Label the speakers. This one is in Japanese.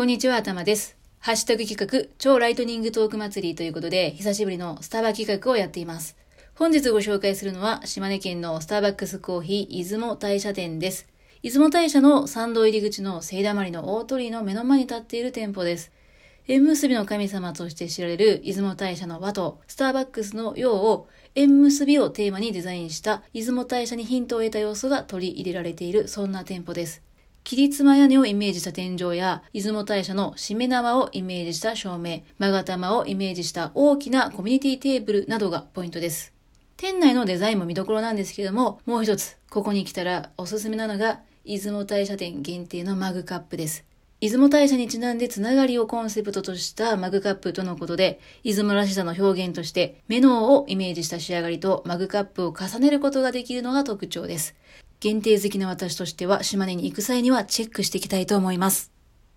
Speaker 1: こんにちは、頭です。ハッシュタグ企画、超ライトニングトーク祭りということで、久しぶりのスタバ企画をやっています。本日ご紹介するのは、島根県のスターバックスコーヒー出雲大社店です。出雲大社の参道入り口の聖玉の大鳥居の目の前に立っている店舗です。縁結びの神様として知られる出雲大社の和とスターバックスの用を縁結びをテーマにデザインした出雲大社にヒントを得た要素が取り入れられているそんな店舗です。切妻屋根をイメージした天井や、出雲大社のしめ縄をイメージした照明、勾玉をイメージした大きなコミュニティテーブルなどがポイントです。店内のデザインも見どころなんですけども、もう一つ、ここに来たらおすすめなのが、出雲大社店限定のマグカップです。出雲大社にちなんでつながりをコンセプトとしたマグカップとのことで、出雲らしさの表現として、メノーをイメージした仕上がりとマグカップを重ねることができるのが特徴です。限定好きな私としては島根に行く際にはチェックしていきたいと思います。